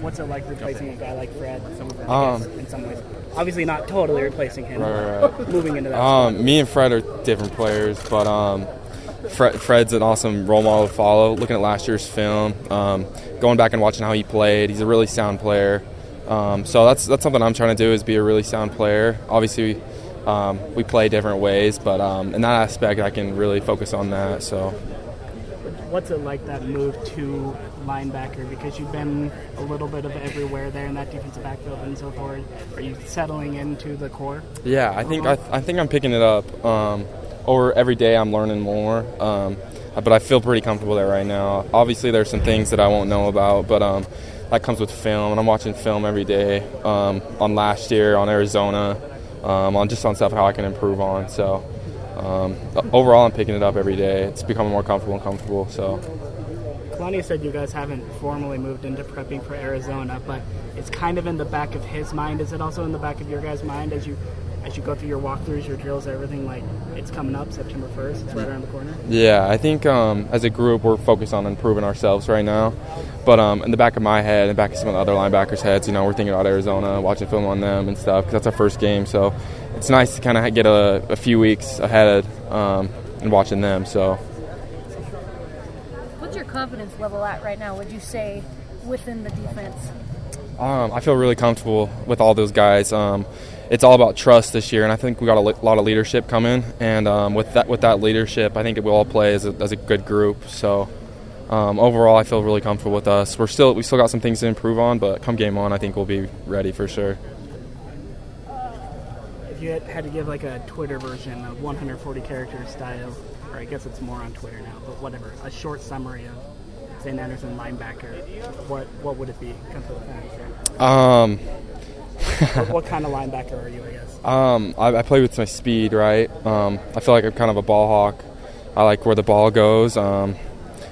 What's it like replacing a guy like Fred? Um, in some ways, obviously not totally replacing him. Right, but right, Moving into that. Um, me and Fred are different players, but um, Fred, Fred's an awesome role model to follow. Looking at last year's film, um, going back and watching how he played, he's a really sound player. Um, so that's that's something I'm trying to do is be a really sound player. Obviously, um, we play different ways, but um, in that aspect, I can really focus on that. So. What's it like that move to linebacker? Because you've been a little bit of everywhere there in that defensive backfield and so forth. Are you settling into the core? Yeah, I think I, I think I'm picking it up. Um, every day, I'm learning more. Um, but I feel pretty comfortable there right now. Obviously, there's some things that I won't know about, but um, that comes with film, and I'm watching film every day um, on last year, on Arizona, um, on just on stuff how I can improve on. So um, overall, I'm picking it up every day. It's becoming more comfortable and comfortable. So. Kalani said you guys haven't formally moved into prepping for Arizona, but it's kind of in the back of his mind. Is it also in the back of your guys' mind as you as you go through your walkthroughs, your drills, everything? Like it's coming up September first. It's right around the corner. Yeah, I think um, as a group we're focused on improving ourselves right now. But um, in the back of my head, and back of some of the other linebackers' heads, you know, we're thinking about Arizona, watching film on them and stuff because that's our first game. So it's nice to kind of get a, a, few weeks ahead um, and watching them. So. What's your confidence level at right now? Would you say within the defense? Um, I feel really comfortable with all those guys. Um, it's all about trust this year, and I think we got a lot of leadership coming. And um, with that, with that leadership, I think we all play as a, as a good group. So um, overall, I feel really comfortable with us. We're still we still got some things to improve on, but come game on, I think we'll be ready for sure If you had to give like a Twitter version of 140 character style, or I guess it's more on Twitter now, but whatever, a short summary of Zayne Anderson linebacker, what what would it be? Um. What, kind of linebacker are you? I guess. Um, I, I, play with my speed, right? Um, I feel like I'm kind of a ball hawk. I like where the ball goes. Um,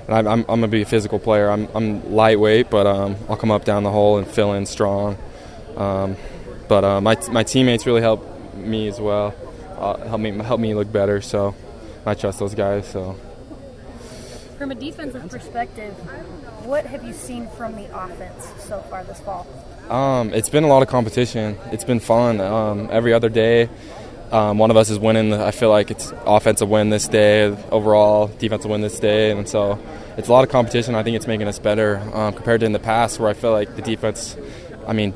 and I'm, I'm, I'm, gonna be a physical player. I'm, I'm lightweight, but um, I'll come up down the hole and fill in strong. Um, but uh, my my teammates really help me as well. Uh, help me help me look better. So I trust those guys. So from a defensive perspective, what have you seen from the offense so far this fall? Um, it's been a lot of competition. It's been fun. Um, every other day, um, one of us is winning. I feel like it's offensive win this day, overall defensive win this day, and so it's a lot of competition. I think it's making us better um, compared to in the past, where I feel like the defense. I mean,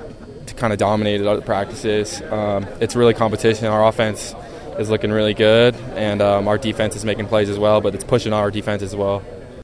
kind of dominated other practices. Um, it's really competition. Our offense is looking really good, and um, our defense is making plays as well, but it's pushing our defense as well.